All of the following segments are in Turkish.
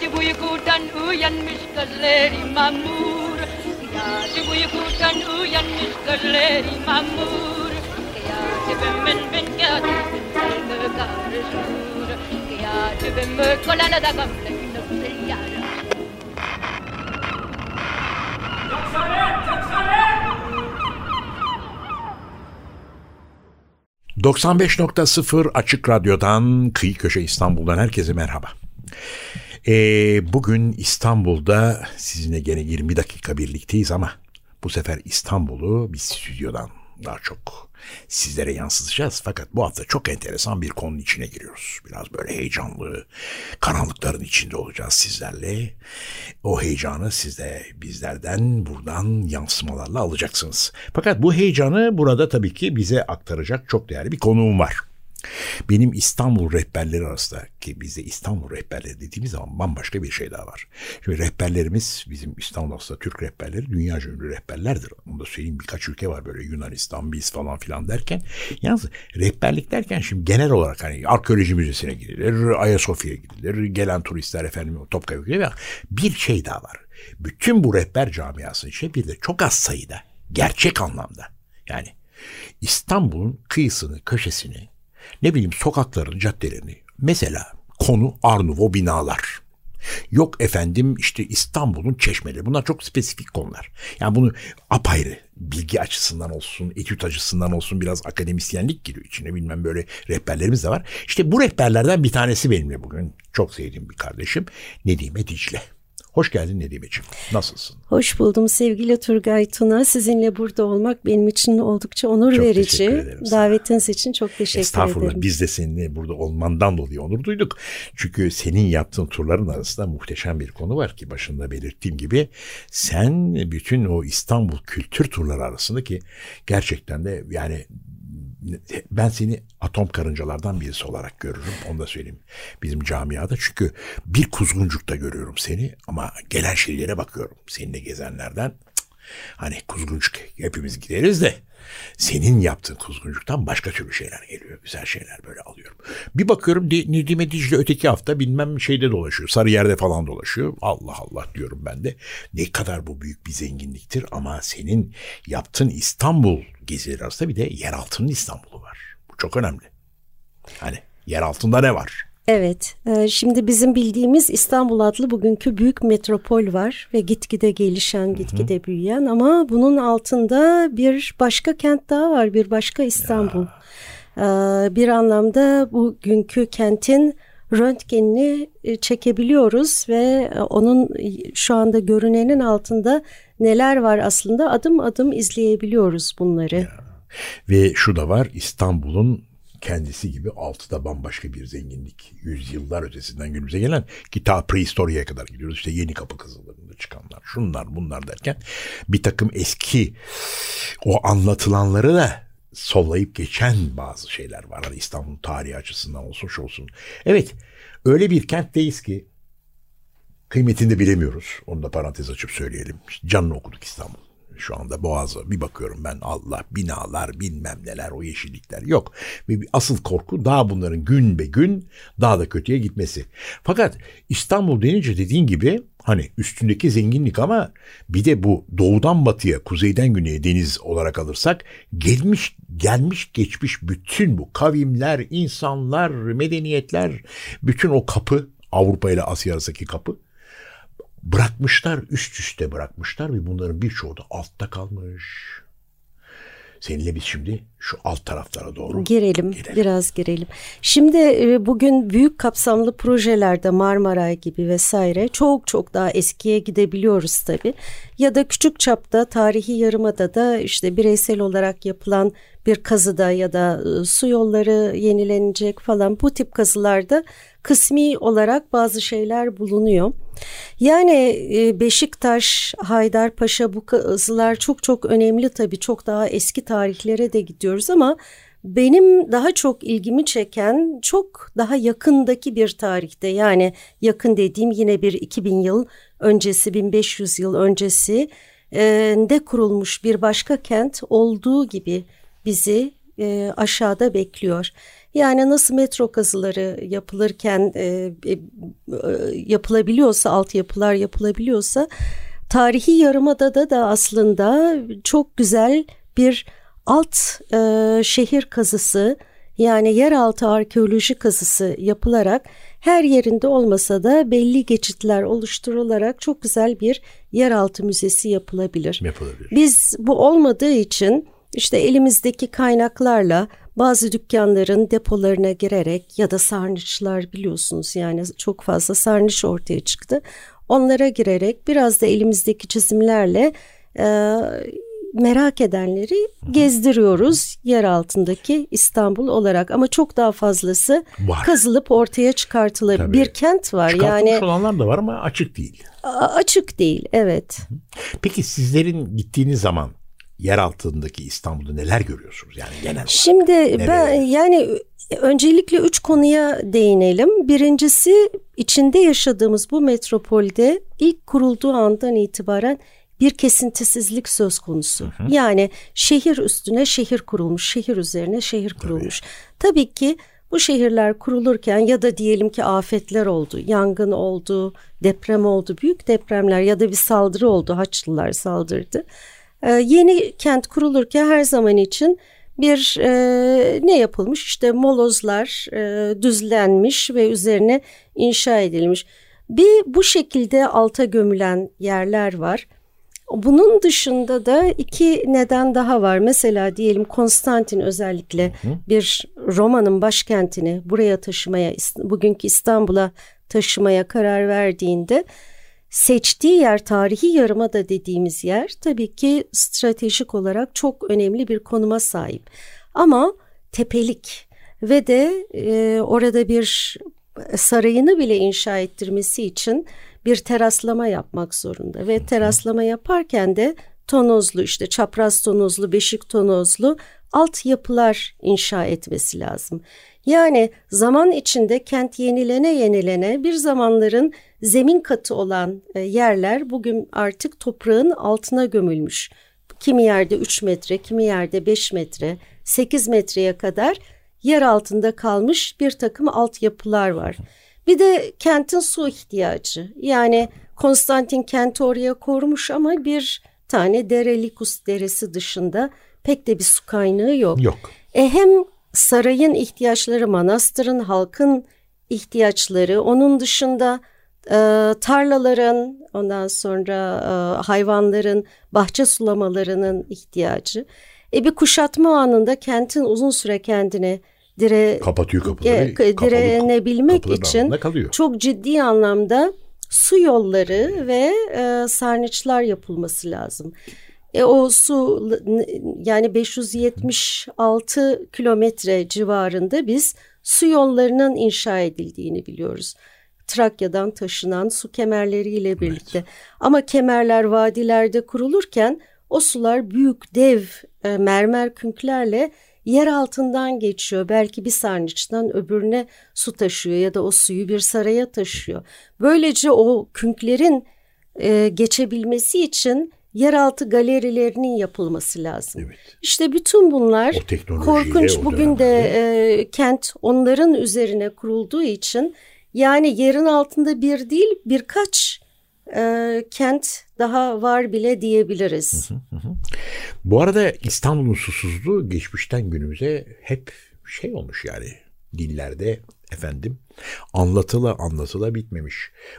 Gece uykudan uyanmış gözleri mamur. Gece uykudan uyanmış gözleri mamur. Gece ben ben gece karışır Gece ben da gamle yara 95.0 Açık Radyo'dan Kıyı Köşe İstanbul'dan herkese merhaba. Ee, bugün İstanbul'da sizinle gene 20 dakika birlikteyiz ama bu sefer İstanbul'u bir stüdyodan daha çok sizlere yansıtacağız. Fakat bu hafta çok enteresan bir konunun içine giriyoruz. Biraz böyle heyecanlı, karanlıkların içinde olacağız sizlerle. O heyecanı siz de bizlerden buradan yansımalarla alacaksınız. Fakat bu heyecanı burada tabii ki bize aktaracak çok değerli bir konuğum var. Benim İstanbul rehberleri arasında ki bizde İstanbul rehberleri dediğimiz zaman bambaşka bir şey daha var. Şimdi rehberlerimiz bizim İstanbul aslında Türk rehberleri dünya ünlü rehberlerdir. Onu da söyleyeyim birkaç ülke var böyle Yunanistan, biz falan filan derken. Yalnız rehberlik derken şimdi genel olarak hani arkeoloji müzesine gidilir, Ayasofya'ya gidilir, gelen turistler efendim Topkapı'ya gidilir. Bir şey daha var. Bütün bu rehber camiasının içinde bir de çok az sayıda gerçek anlamda yani İstanbul'un kıyısını, köşesini, ne bileyim sokakların, caddelerini. Mesela konu Arnuvo binalar. Yok efendim işte İstanbul'un çeşmeleri. Bunlar çok spesifik konular. Yani bunu apayrı bilgi açısından olsun, etüt açısından olsun biraz akademisyenlik giriyor içine bilmem böyle rehberlerimiz de var. İşte bu rehberlerden bir tanesi benimle bugün çok sevdiğim bir kardeşim Nedime Dicle. Hoş geldin Nedimeciğim. Nasılsın? Hoş buldum sevgili Turgay Tuna. Sizinle burada olmak benim için oldukça onur çok verici. Davetiniz için çok teşekkür Estağfurullah. ederim. Estağfurullah. Biz de seninle burada olmandan dolayı onur duyduk. Çünkü senin yaptığın turların arasında muhteşem bir konu var ki başında belirttiğim gibi sen bütün o İstanbul kültür turları arasında ki gerçekten de yani ben seni atom karıncalardan birisi olarak görürüm. Onu da söyleyeyim bizim camiada. Çünkü bir kuzguncukta görüyorum seni ama gelen şeylere bakıyorum. Seninle gezenlerden hani kuzguncuk hepimiz gideriz de senin yaptığın kuzguncuktan başka türlü şeyler geliyor. Güzel şeyler böyle alıyorum. Bir bakıyorum Nedime Dicle öteki hafta bilmem şeyde dolaşıyor. sarı yerde falan dolaşıyor. Allah Allah diyorum ben de. Ne kadar bu büyük bir zenginliktir ama senin yaptığın İstanbul gezileri arasında bir de yeraltının İstanbul'u var. Çok önemli. Hani yer altında ne var? Evet, e, şimdi bizim bildiğimiz İstanbul adlı bugünkü büyük metropol var ve gitgide gelişen, gitgide büyüyen ama bunun altında bir başka kent daha var, bir başka İstanbul. Ya. E, bir anlamda bugünkü kentin röntgenini e, çekebiliyoruz ve onun şu anda görünenin altında neler var aslında adım adım izleyebiliyoruz bunları. Ya. Ve şu da var İstanbul'un kendisi gibi altıda bambaşka bir zenginlik. Yüzyıllar ötesinden günümüze gelen ki ta prehistoriye kadar gidiyoruz. İşte yeni kapı kızıllarında çıkanlar şunlar bunlar derken bir takım eski o anlatılanları da sollayıp geçen bazı şeyler var. Hani İstanbul tarihi açısından olsun şu olsun. Evet öyle bir kentteyiz ki kıymetini de bilemiyoruz. Onu da parantez açıp söyleyelim. Canını okuduk İstanbul şu anda Boğaz'a bir bakıyorum ben Allah binalar bilmem neler o yeşillikler yok. Ve asıl korku daha bunların gün be gün daha da kötüye gitmesi. Fakat İstanbul denince dediğin gibi hani üstündeki zenginlik ama bir de bu doğudan batıya kuzeyden güneye deniz olarak alırsak gelmiş gelmiş geçmiş bütün bu kavimler, insanlar, medeniyetler bütün o kapı Avrupa ile Asya arasındaki kapı bırakmışlar üst üste bırakmışlar ve bunların birçoğu da altta kalmış. Seninle biz şimdi şu alt taraflara doğru. Girelim, girelim. biraz girelim. Şimdi e, bugün büyük kapsamlı projelerde Marmaray gibi vesaire çok çok daha eskiye gidebiliyoruz tabii. Ya da küçük çapta tarihi yarımada da işte bireysel olarak yapılan bir kazıda ya da e, su yolları yenilenecek falan bu tip kazılarda kısmi olarak bazı şeyler bulunuyor. Yani e, Beşiktaş, Haydarpaşa bu kazılar çok çok önemli tabii çok daha eski tarihlere de gidiyoruz ama benim daha çok ilgimi çeken çok daha yakındaki bir tarihte yani yakın dediğim yine bir 2000 yıl öncesi 1500 yıl öncesi e, de kurulmuş bir başka kent olduğu gibi bizi e, aşağıda bekliyor. Yani nasıl metro kazıları yapılırken e, e, yapılabiliyorsa, altyapılar yapılabiliyorsa tarihi yarımadada da aslında çok güzel bir alt e, şehir kazısı yani yeraltı arkeoloji kazısı yapılarak her yerinde olmasa da belli geçitler oluşturularak çok güzel bir yeraltı müzesi yapılabilir. Yapılabilir. Biz bu olmadığı için işte elimizdeki kaynaklarla bazı dükkanların depolarına girerek ya da sarnıçlar biliyorsunuz yani çok fazla sarnıç ortaya çıktı. Onlara girerek biraz da elimizdeki çizimlerle e, merak edenleri gezdiriyoruz yer altındaki İstanbul olarak ama çok daha fazlası var. kazılıp ortaya çıkartılır. Bir kent var yani. olanlar da var ama açık değil. Açık değil evet. Peki sizlerin gittiğiniz zaman yer altındaki İstanbul'da neler görüyorsunuz yani genel Şimdi Nereye? ben yani öncelikle üç konuya değinelim. Birincisi içinde yaşadığımız bu metropolde ilk kurulduğu andan itibaren bir kesintisizlik söz konusu. Hı hı. Yani şehir üstüne şehir kurulmuş, şehir üzerine şehir kurulmuş. Tabii, Tabii ki bu şehirler kurulurken ya da diyelim ki afetler oldu, yangın oldu, deprem oldu, büyük depremler ya da bir saldırı oldu, Haçlılar saldırdı. Ee, yeni kent kurulurken her zaman için bir e, ne yapılmış işte molozlar e, düzlenmiş ve üzerine inşa edilmiş. Bir bu şekilde alta gömülen yerler var. Bunun dışında da iki neden daha var. Mesela diyelim Konstantin özellikle hı hı. bir Roma'nın başkentini buraya taşımaya, bugünkü İstanbul'a taşımaya karar verdiğinde seçtiği yer tarihi yarımada dediğimiz yer tabii ki stratejik olarak çok önemli bir konuma sahip. Ama tepelik ve de e, orada bir sarayını bile inşa ettirmesi için bir teraslama yapmak zorunda ve teraslama yaparken de tonozlu işte çapraz tonozlu, beşik tonozlu alt yapılar inşa etmesi lazım. Yani zaman içinde kent yenilene yenilene bir zamanların zemin katı olan e, yerler bugün artık toprağın altına gömülmüş. Kimi yerde 3 metre, kimi yerde 5 metre, 8 metreye kadar yer altında kalmış bir takım altyapılar var. Bir de kentin su ihtiyacı. Yani Konstantin kenti oraya korumuş ama bir tane dere Likus deresi dışında pek de bir su kaynağı yok. Yok. E hem sarayın ihtiyaçları, manastırın, halkın ihtiyaçları, onun dışında e, tarlaların, ondan sonra e, hayvanların, bahçe sulamalarının ihtiyacı. E bir kuşatma anında kentin uzun süre kendine dire kapatıyor kapıları. E, direnebilmek için çok ciddi anlamda su yolları ve e, sarnıçlar yapılması lazım. E, o su yani 576 kilometre civarında biz su yollarının inşa edildiğini biliyoruz. Trakya'dan taşınan su kemerleriyle birlikte. Evet. Ama kemerler vadilerde kurulurken o sular büyük dev e, mermer künklerle yer altından geçiyor. Belki bir sarnıçtan öbürüne su taşıyor ya da o suyu bir saraya taşıyor. Böylece o künklerin e, geçebilmesi için yeraltı galerilerinin yapılması lazım. Evet. İşte bütün bunlar korkunç. Bugün de e, kent onların üzerine kurulduğu için yani yerin altında bir değil birkaç e, kent daha var bile diyebiliriz. Bu arada İstanbul'un susuzluğu geçmişten günümüze hep şey olmuş yani dillerde efendim anlatıla anlatıla bitmemiş.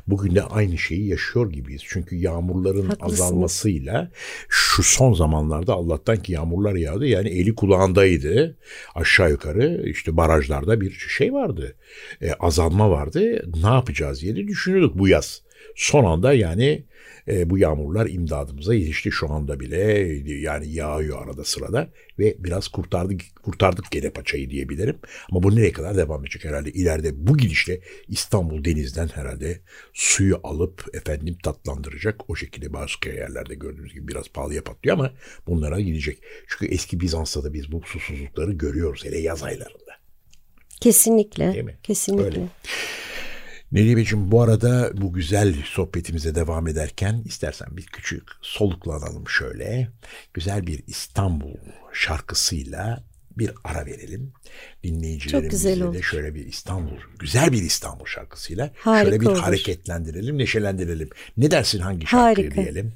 Bugün de aynı şeyi yaşıyor gibiyiz. Çünkü yağmurların Haklısınız. azalmasıyla şu son zamanlarda Allah'tan ki yağmurlar yağdı. Yani eli kulağındaydı. Aşağı yukarı işte barajlarda bir şey vardı. E, azalma vardı. Ne yapacağız diye de düşünüyorduk bu yaz. Son anda yani e, bu yağmurlar imdadımıza yetişti şu anda bile yani yağıyor arada sırada ve biraz kurtardık kurtardık gene paçayı diyebilirim. Ama bu nereye kadar devam edecek herhalde ileride bu gidişle İstanbul denizden herhalde suyu alıp efendim tatlandıracak o şekilde bazı yerlerde gördüğümüz gibi biraz pahalıya patlıyor ama bunlara gidecek. Çünkü eski Bizans'ta da biz bu susuzlukları görüyoruz hele yaz aylarında. Kesinlikle. Değil mi? Kesinlikle. Öyle. Nedimeciğim bu arada bu güzel sohbetimize devam ederken istersen bir küçük soluklanalım şöyle. Güzel bir İstanbul şarkısıyla bir ara verelim. Dinleyicilerimizle de şöyle bir İstanbul, güzel bir İstanbul şarkısıyla Harika şöyle bir olur. hareketlendirelim, neşelendirelim. Ne dersin hangi şarkıyı Harika. diyelim?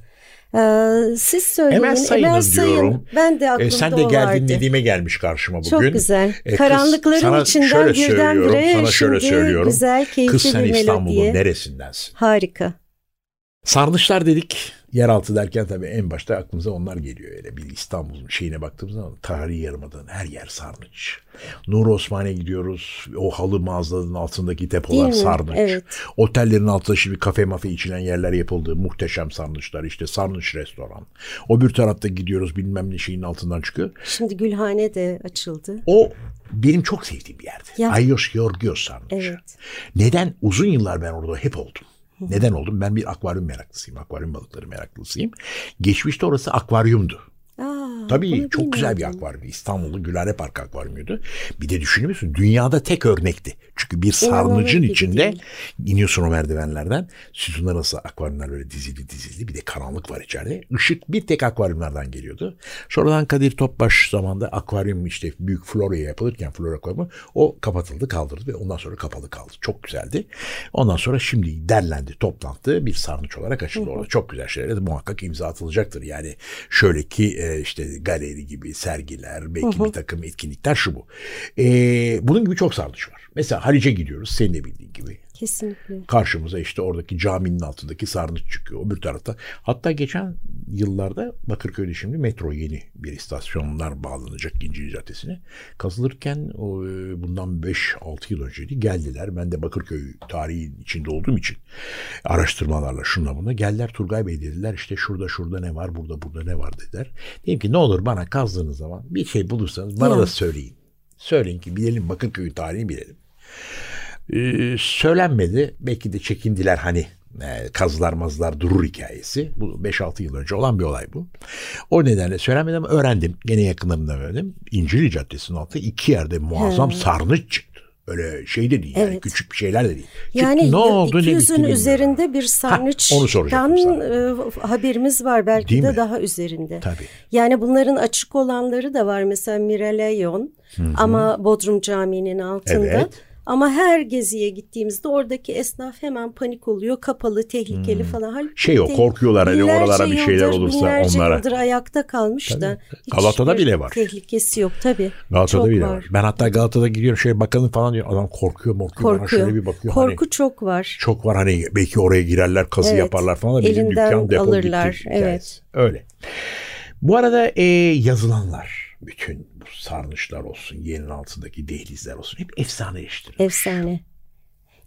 Ee, siz söyleyin. Hemen sayınız sayın. diyorum. Ben de E, aklımda sen de geldin. Nedim'e gelmiş karşıma bugün. Çok güzel. E, Karanlıkların sana içinden birdenbire sana şöyle söylüyorum. güzel, keyifli Kız sen İstanbul'un neresindensin? Harika. Sarnıçlar dedik. Yeraltı derken tabii en başta aklımıza onlar geliyor. Öyle bir İstanbul'un şeyine baktığımız zaman tarihi yarımadanın her yer sarnıç. Nur Osman'a gidiyoruz. O halı mağazaların altındaki depolar sarnıç. Evet. Otellerin altında şimdi kafe mafe içilen yerler yapıldı. Muhteşem sarnıçlar işte sarnıç restoran. O bir tarafta gidiyoruz bilmem ne şeyin altından çıkıyor. Şimdi Gülhane de açıldı. O benim çok sevdiğim bir yerdi. Ya. Ayos Georgios sarnıcı. Evet. Neden? Uzun yıllar ben orada hep oldum. Neden oldum? Ben bir akvaryum meraklısıyım. Akvaryum balıkları meraklısıyım. Geçmişte orası akvaryumdu. Tabii çok güzel bir akvaryum. İstanbul'un Gülhane Park akvaryumuydu. Bir de düşünüyor musun? Dünyada tek örnekti. Çünkü bir sarnıcın gibi içinde değil. iniyorsun o merdivenlerden. Sütunlar arası akvaryumlar böyle dizili dizili. Bir de karanlık var içeride. Işık bir tek akvaryumlardan geliyordu. Sonradan Kadir Topbaş zamanında akvaryum işte büyük floraya yapılırken flora akvaryumu o kapatıldı kaldırdı ve ondan sonra kapalı kaldı. Çok güzeldi. Ondan sonra şimdi derlendi toplantı bir sarnıç olarak açıldı orada. Çok güzel şeylere de muhakkak imza atılacaktır. Yani şöyle ki e, işte galeri gibi sergiler belki bir takım etkinlikler şu bu. E, bunun gibi çok sarnıç var. Mesela Halice gidiyoruz senin de bildiğin gibi. Kesinlikle. Karşımıza işte oradaki caminin altındaki sarnıç çıkıyor. Öbür tarafta. Hatta geçen yıllarda Bakırköy'de şimdi metro yeni bir istasyonlar bağlanacak İncil Caddesi'ne. Kazılırken e, bundan 5-6 yıl önceydi. Geldiler. Ben de Bakırköy tarihi içinde olduğum için araştırmalarla şunla buna geldiler Turgay Bey dediler işte şurada şurada ne var burada burada ne var dediler. Dedim ki ne olur bana kazdığınız zaman bir şey bulursanız bana Ya. da söyleyin. Söyleyin ki bilelim Bakırköy tarihini bilelim. Ee, söylenmedi. Belki de çekindiler hani e, kazılar mazlar durur hikayesi. Bu 5-6 yıl önce olan bir olay bu. O nedenle söylenmedi ama öğrendim. Gene yakınlarımdan öğrendim. İncili Caddesi'nin altında iki yerde muazzam He. sarnıç çıktı. Öyle şey de değil yani Evet. küçük bir şeyler de değil. Yani ne oldu ne bitti 200'ün bilmiyorum. üzerinde bir sarnıçtan sana. e, haberimiz var belki Değil de mi? daha üzerinde. Tabii. Yani bunların açık olanları da var mesela Miraleyon ama Bodrum Camii'nin altında. Evet. Ama her geziye gittiğimizde oradaki esnaf hemen panik oluyor. Kapalı, tehlikeli falan. Halbuki Şey o, korkuyorlar hani binlerce oralara bir şeyler yıldır- olursa binlerce onlara. yıldır ayakta kalmış da. Tabii. Galata'da hiçbir bile var. Tehlikesi yok tabii. Galata'da Çok bile var. Ben hatta Galata'da gidiyorum şöyle bakalım falan diyor. Adam korkuyor morkuyor bana Korkuyor. şöyle bir bakıyor. Korku Hani, çok var. çok var hani belki oraya girerler kazı Evet. yaparlar falan da bizim Elinden dükkan depo alırlar, gitti. evet. Öyle. Bu arada e, yazılanlar bütün sarnıçlar olsun yerin altındaki dehlizler olsun hep efsaneleştirilmiş. Efsane.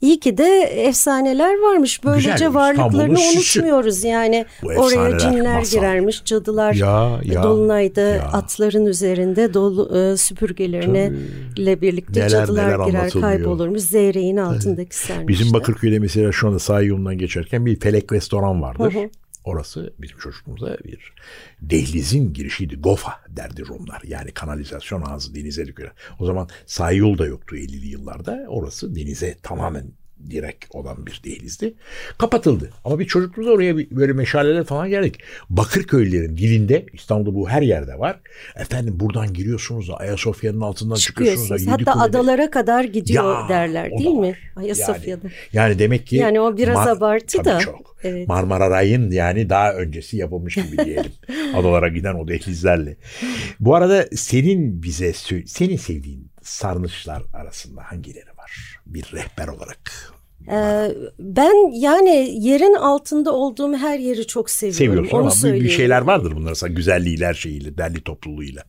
İyi ki de efsaneler varmış. Böylece Güzel, varlıklarını unutmuyoruz. Yani Bu oraya cinler masal. girermiş, cadılar Ya, ya, Dolunay'da ya. atların üzerinde dolu e, süpürgelerine ile birlikte Neler, cadılar neler girer kaybolurmuş. Zeyreğin altındaki sarnıçta. Bizim Bakırköy'de mesela şu anda sahil yolundan geçerken bir felek restoran vardır. Hı hı. Orası bizim çocukluğumuzda bir dehlizin girişiydi. Gofa derdi Rumlar. Yani kanalizasyon ağzı denize dökülen. O zaman sahil yol da yoktu 50'li yıllarda. Orası denize tamamen direkt olan bir dehlizdi. Kapatıldı. Ama bir çocukluğumuzda oraya bir- böyle meşaleler falan geldik. Bakırköylülerin dilinde İstanbul'da bu her yerde var. Efendim buradan giriyorsunuz da Ayasofya'nın altından çıkıyorsunuz da. Hatta Yedikule'de- adalara kadar gidiyor Ya, derler değil mi? Ayasofya'da. Yani, yani demek ki Yani o biraz abartı tabii da. çok. Evet. Marmara Ray'ın yani daha öncesi yapılmış gibi diyelim. Adalara giden o dehlizlerle. Bu arada senin bize senin sevdiğin sarnıçlar arasında hangileri var? Bir rehber olarak. Ee, ben yani yerin altında olduğum her yeri çok seviyorum. Seviyorsun Onu ama bir- bir söyleyeyim. şeyler vardır bunlar. Mesela güzelliğiyle, şeyiyle, derli topluluğuyla.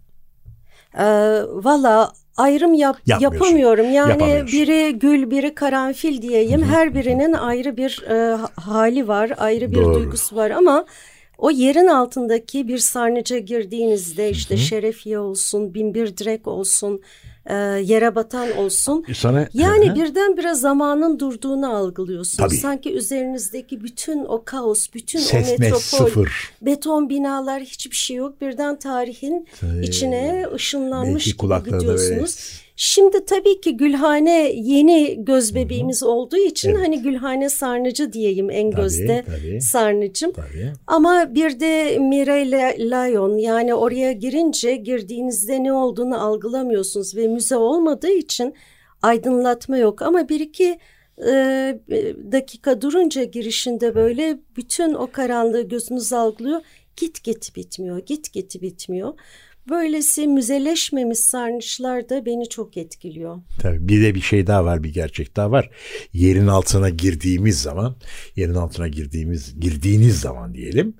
Ee, Valla ayrım yap, yapamıyorum. Yani biri gül, biri karanfil diyeyim. Her birinin ayrı bir e, hali var, ayrı bir Doğru. duygusu var ama o yerin altındaki bir sarnıca girdiğinizde işte şerefiye olsun, binbir direk olsun, e, yere batan olsun. Sana Yani Hı hı. birdenbire zamanın durduğunu algılıyorsunuz. Tabii. Sanki üzerinizdeki bütün o kaos, bütün Ses o metropol, sıfır. beton binalar hiçbir şey yok. Birden tarihin içine ışınlanmış Belki gibi gidiyorsunuz. böyle- Şimdi tabii ki Gülhane yeni göz bebeğimiz olduğu için hani Gülhane sarnıcı diyeyim en Tabii, gözde tabii. sarnıcım. Tabii. Ama bir de Mireille Lyon yani oraya girince girdiğinizde ne olduğunu algılamıyorsunuz ve müze olmadığı için aydınlatma yok ama bir iki e, dakika durunca girişinde böyle bütün o karanlığı gözünüz algılıyor. Git git bitmiyor, git git bitmiyor. Böylesi müzeleşmemiş sarnıçlar da beni çok etkiliyor. Tabii bir de bir şey daha var, bir gerçek daha var. Yerin altına girdiğimiz zaman, yerin altına girdiğimiz, girdiğiniz zaman diyelim,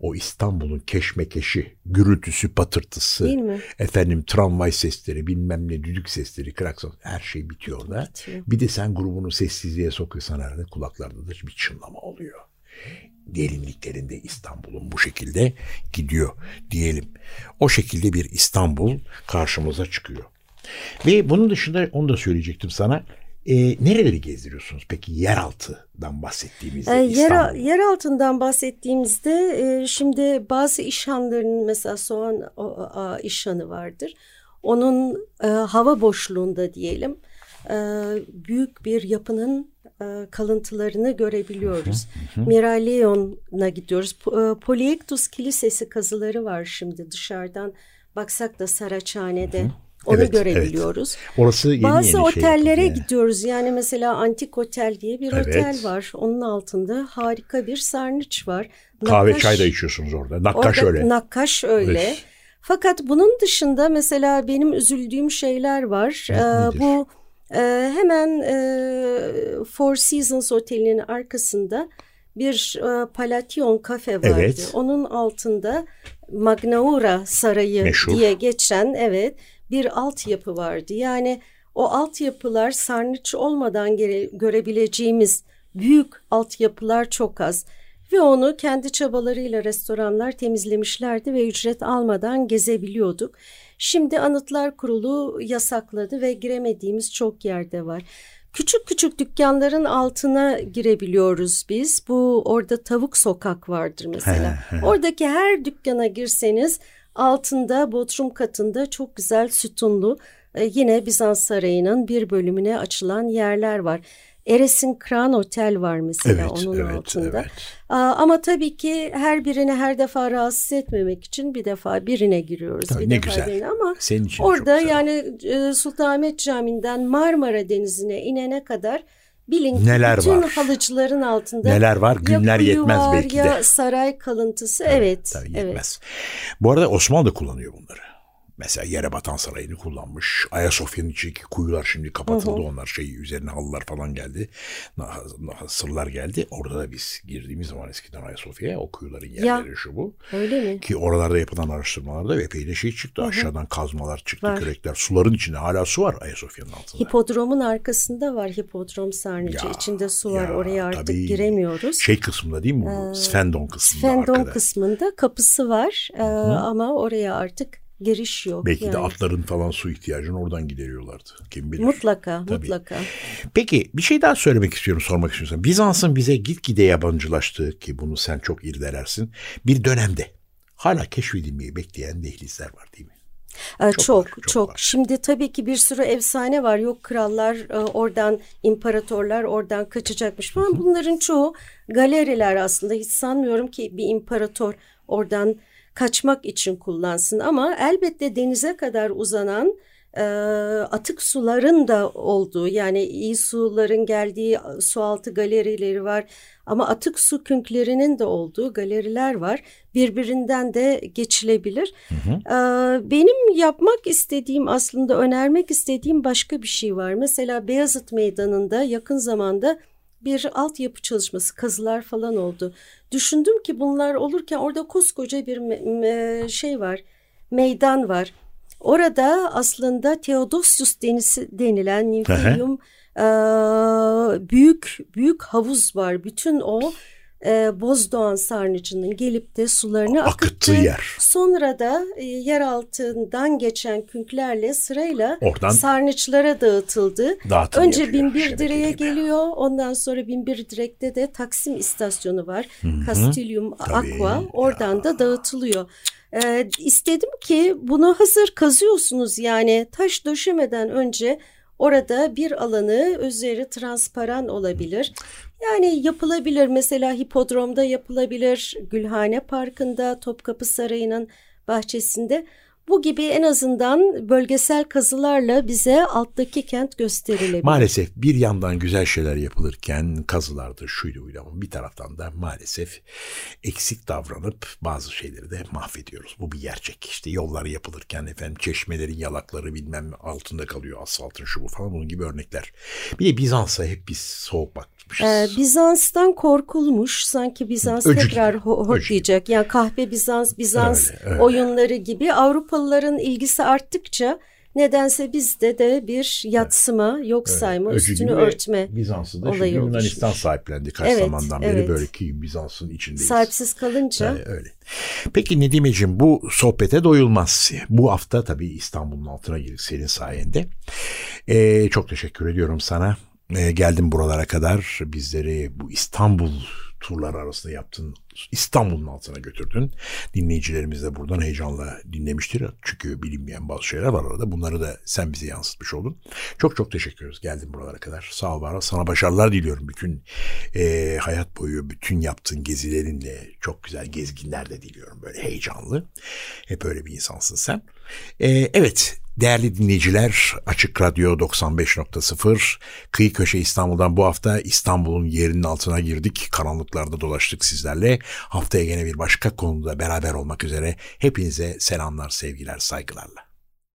o İstanbul'un keşmekeşi, gürültüsü, patırtısı, Değil mi? efendim tramvay sesleri, bilmem ne düdük sesleri, klakson, her şey bitiyor orada. Bitiyor. Bir de sen grubunu sessizliğe sokuyorsan arada kulaklarda da bir çınlama oluyor. Derinliklerinde İstanbul'un bu şekilde gidiyor diyelim. O şekilde bir İstanbul karşımıza çıkıyor. Ve bunun dışında onu da söyleyecektim sana. E, nereleri gezdiriyorsunuz peki yeraltıdan bahsettiğimizde E, yer, İstanbul? yer altından bahsettiğimizde e, şimdi bazı işhanların mesela Soğan o, a, işhanı vardır. Onun e, hava boşluğunda diyelim e, büyük bir yapının e, kalıntılarını görebiliyoruz. Miraleon'a gidiyoruz. E, Polyektus Kilisesi kazıları var şimdi dışarıdan baksak da Saraçhane'de. Onu Evet, görebiliyoruz. Orası yeni Bazı yeni şey otellere yani. gidiyoruz. Yani mesela Antik Otel diye bir Evet. otel var. Onun altında harika bir sarnıç var. Kahve Nakkaş- çay da içiyorsunuz orada. Nakkaş Orada öyle. Nakkaş öyle. Evet. Fakat bunun dışında mesela benim üzüldüğüm şeyler var. Ee, bu e, hemen e, Four Seasons Oteli'nin arkasında bir e, Palation kafe vardı. Evet. Onun altında Magnaura Sarayı Meşhur. diye geçen evet bir altyapı vardı. Yani o altyapılar sarnıç olmadan gere- görebileceğimiz büyük altyapılar çok az. Ve onu kendi çabalarıyla restoranlar temizlemişlerdi ve ücret almadan gezebiliyorduk. Şimdi Anıtlar Kurulu yasakladı ve giremediğimiz çok yerde var. Küçük küçük dükkanların altına girebiliyoruz biz. Bu orada tavuk sokak vardır mesela. Oradaki her dükkana girseniz altında bodrum katında çok güzel sütunlu e, yine Bizans Sarayı'nın bir bölümüne açılan yerler var. Eres'in Kran Otel var mesela Evet, onun evet, altında. evet. Aa, ama tabii ki her birini her defa rahatsız etmemek için bir defa birine giriyoruz. Tabii, bir ne defa güzel. birine. Ama Senin için orada yani e, Sultanahmet Camii'nden Marmara Denizi'ne inene kadar bilin ki Neler bütün var? halıcıların altında Neler var? ya Günler kuyu yetmez var, belki ya de. saray kalıntısı. evet. Tabii evet. yetmez. Bu arada Osmanlı da kullanıyor bunları. Mesela yere batan sarayını kullanmış. Ayasofya'nın içindeki kuyular şimdi kapatıldı. Onlar şey üzerine halılar falan geldi. Sırlar geldi. Orada da biz girdiğimiz zaman eskiden Ayasofya'ya o kuyuların yerleri şu bu. Öyle mi? Ki oralarda yapılan araştırmalarda epey de şey çıktı. Aşağıdan kazmalar çıktı, Var. kürekler. Suların içinde hala su var Ayasofya'nın altında. Hipodromun arkasında var hipodrom sarnıcı. Ya, İçinde su var. ya, Oraya artık tabii. giremiyoruz. Şey kısmında değil mi bu? Sfendon kısmında Fendon arkada. kısmında kapısı var Ee, ama oraya artık giriş yok. Belki de yani. atların falan su ihtiyacını oradan gideriyorlardı. Kim bilir. Mutlaka, Tabii. mutlaka. Peki bir şey daha söylemek istiyorum, sormak istiyorsan. Bizans'ın bize gitgide yabancılaştığı ki bunu sen çok irdelersin. Bir dönemde hala keşfedilmeyi bekleyen dehlizler var değil mi? Ee, Çok çok, var, çok, çok var. Şimdi tabii ki bir sürü efsane var. Yok krallar e, oradan, imparatorlar oradan kaçacakmış falan. Bunların çoğu galeriler aslında. Hiç sanmıyorum ki bir imparator oradan kaçmak için kullansın. Ama elbette denize kadar uzanan atık suların da olduğu yani iyi suların geldiği sualtı galerileri var ama atık su künklerinin de olduğu galeriler var. Birbirinden de geçilebilir. Hı hı. Benim yapmak istediğim aslında önermek istediğim başka bir şey var. Mesela Beyazıt Meydanı'nda yakın zamanda bir altyapı çalışması, kazılar falan oldu. Düşündüm ki bunlar olurken orada koskoca bir şey var, meydan var. Orada aslında Theodosius denisi, denilen e, büyük büyük havuz var. Bütün o e, Bozdoğan Sarnıcı'nın gelip de sularını akıttı. yer. Sonra da e, yer altından geçen künklerle sırayla Oradan sarnıçlara dağıtıldı. Önce Binbir Dire'ye geliyor. Ondan sonra Binbir Direk'te de Taksim istasyonu var. Hı-hı. Castellium Aqua. Oradan ya. da dağıtılıyor. Ee, istedim ki bunu hazır kazıyorsunuz yani taş döşemeden önce orada bir alanı üzeri transparan olabilir. Yani yapılabilir. Mesela hipodromda yapılabilir, Gülhane Parkı'nda, Topkapı Sarayı'nın bahçesinde bu gibi en azından bölgesel kazılarla bize alttaki kent gösterilebilir. Maalesef bir yandan güzel şeyler yapılırken kazılardır şuydu buydu ama bir taraftan da maalesef eksik davranıp bazı şeyleri de mahvediyoruz. Bu bir gerçek. İşte yolları yapılırken efendim çeşmelerin yalakları bilmem altında kalıyor asfaltın şu bu falan bunun gibi örnekler. Bir de Bizans'a hep biz soğuk bak ee, Bizans'tan korkulmuş sanki Bizans Öcü tekrar hortlayacak. Yani kahve Bizans, Bizans öyle, öyle. oyunları gibi Avrupalıların ilgisi arttıkça nedense bizde de bir yatsıma, yok evet, sayma, Öcü üstünü örtme Bizans'ı da olayı Yunanistan oluşmuş. sahiplendi kaç evet, zamandan beri evet. böyle ki Bizans'ın içindeyiz. Sahipsiz kalınca. Yani öyle. Peki Nedimeciğim bu sohbete doyulmaz. Bu hafta tabii İstanbul'un altına girdik senin sayende. Ee, çok teşekkür ediyorum sana e, geldim buralara kadar. Bizleri bu İstanbul turlar arasında yaptın. İstanbul'un altına götürdün. Dinleyicilerimiz de buradan heyecanla dinlemiştir. Çünkü bilinmeyen bazı şeyler var orada. Bunları da sen bize yansıtmış oldun. Çok çok teşekkür ederiz. Geldin buralara kadar. Sağ ol var. Sana başarılar diliyorum. Bütün e, hayat boyu bütün yaptığın gezilerinle çok güzel gezginler de diliyorum. Böyle heyecanlı. Hep öyle bir insansın sen. E, evet Değerli dinleyiciler Açık Radyo 95.0 Kıyı Köşe İstanbul'dan bu hafta İstanbul'un yerinin altına girdik. Karanlıklarda dolaştık sizlerle. Haftaya yine bir başka konuda beraber olmak üzere hepinize selamlar, sevgiler, saygılarla.